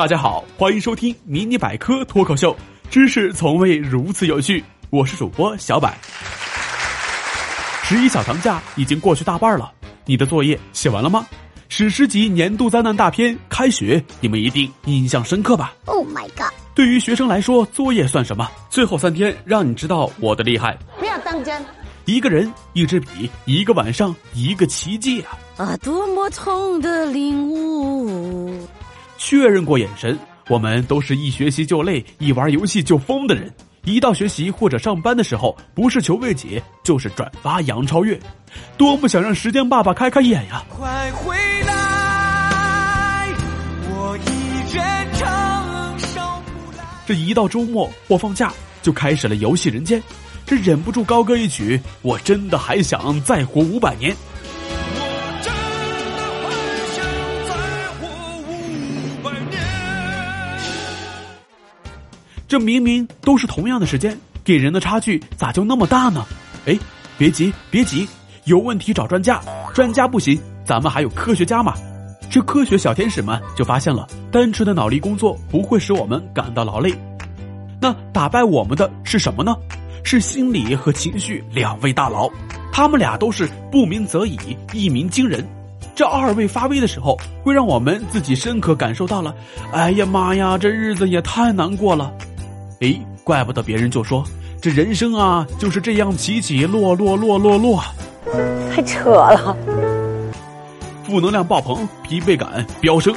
大家好，欢迎收听迷你百科脱口秀，知识从未如此有趣。我是主播小百。十一小长假已经过去大半了，你的作业写完了吗？史诗级年度灾难大片《开学》，你们一定印象深刻吧？Oh my god！对于学生来说，作业算什么？最后三天让你知道我的厉害。不要当真。一个人，一支笔，一个晚上，一个奇迹啊！啊，多么痛的领悟！确认过眼神，我们都是一学习就累、一玩游戏就疯的人。一到学习或者上班的时候，不是求慰藉，就是转发杨超越。多么想让时间爸爸开开眼呀！快回来，我一人承受不来。这一到周末或放假，就开始了游戏人间。这忍不住高歌一曲，我真的还想再活五百年。这明明都是同样的时间，给人的差距咋就那么大呢？哎，别急别急，有问题找专家，专家不行，咱们还有科学家嘛。这科学小天使们就发现了，单纯的脑力工作不会使我们感到劳累，那打败我们的是什么呢？是心理和情绪两位大佬，他们俩都是不鸣则已，一鸣惊人。这二位发威的时候，会让我们自己深刻感受到了。哎呀妈呀，这日子也太难过了。哎，怪不得别人就说这人生啊就是这样起起落落落落落，太扯了。负能量爆棚，疲惫感飙升。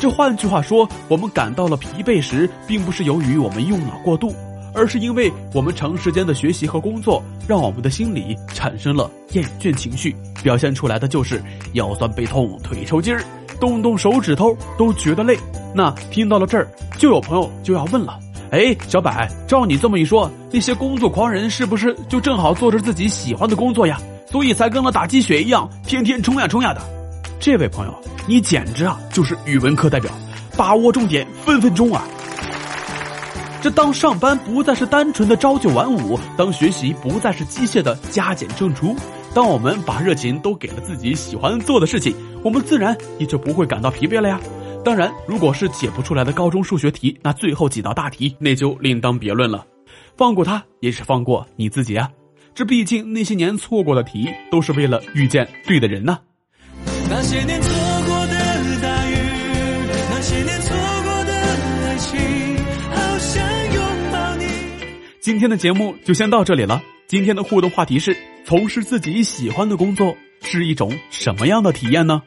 这换句话说，我们感到了疲惫时，并不是由于我们用脑过度，而是因为我们长时间的学习和工作，让我们的心理产生了厌倦情绪，表现出来的就是腰酸背痛、腿抽筋儿，动动手指头都觉得累。那听到了这儿，就有朋友就要问了。哎，小柏，照你这么一说，那些工作狂人是不是就正好做着自己喜欢的工作呀？所以才跟了打鸡血一样，天天冲呀冲呀的。这位朋友，你简直啊就是语文课代表，把握重点，分分钟啊。这当上班不再是单纯的朝九晚五，当学习不再是机械的加减乘除，当我们把热情都给了自己喜欢做的事情，我们自然也就不会感到疲惫了呀。当然，如果是解不出来的高中数学题，那最后几道大题那就另当别论了。放过他，也是放过你自己啊！这毕竟那些年错过的题，都是为了遇见对的人呢。那些年错过的大雨，那些年错过的爱情，好想拥抱你。今天的节目就先到这里了。今天的互动话题是：从事自己喜欢的工作是一种什么样的体验呢？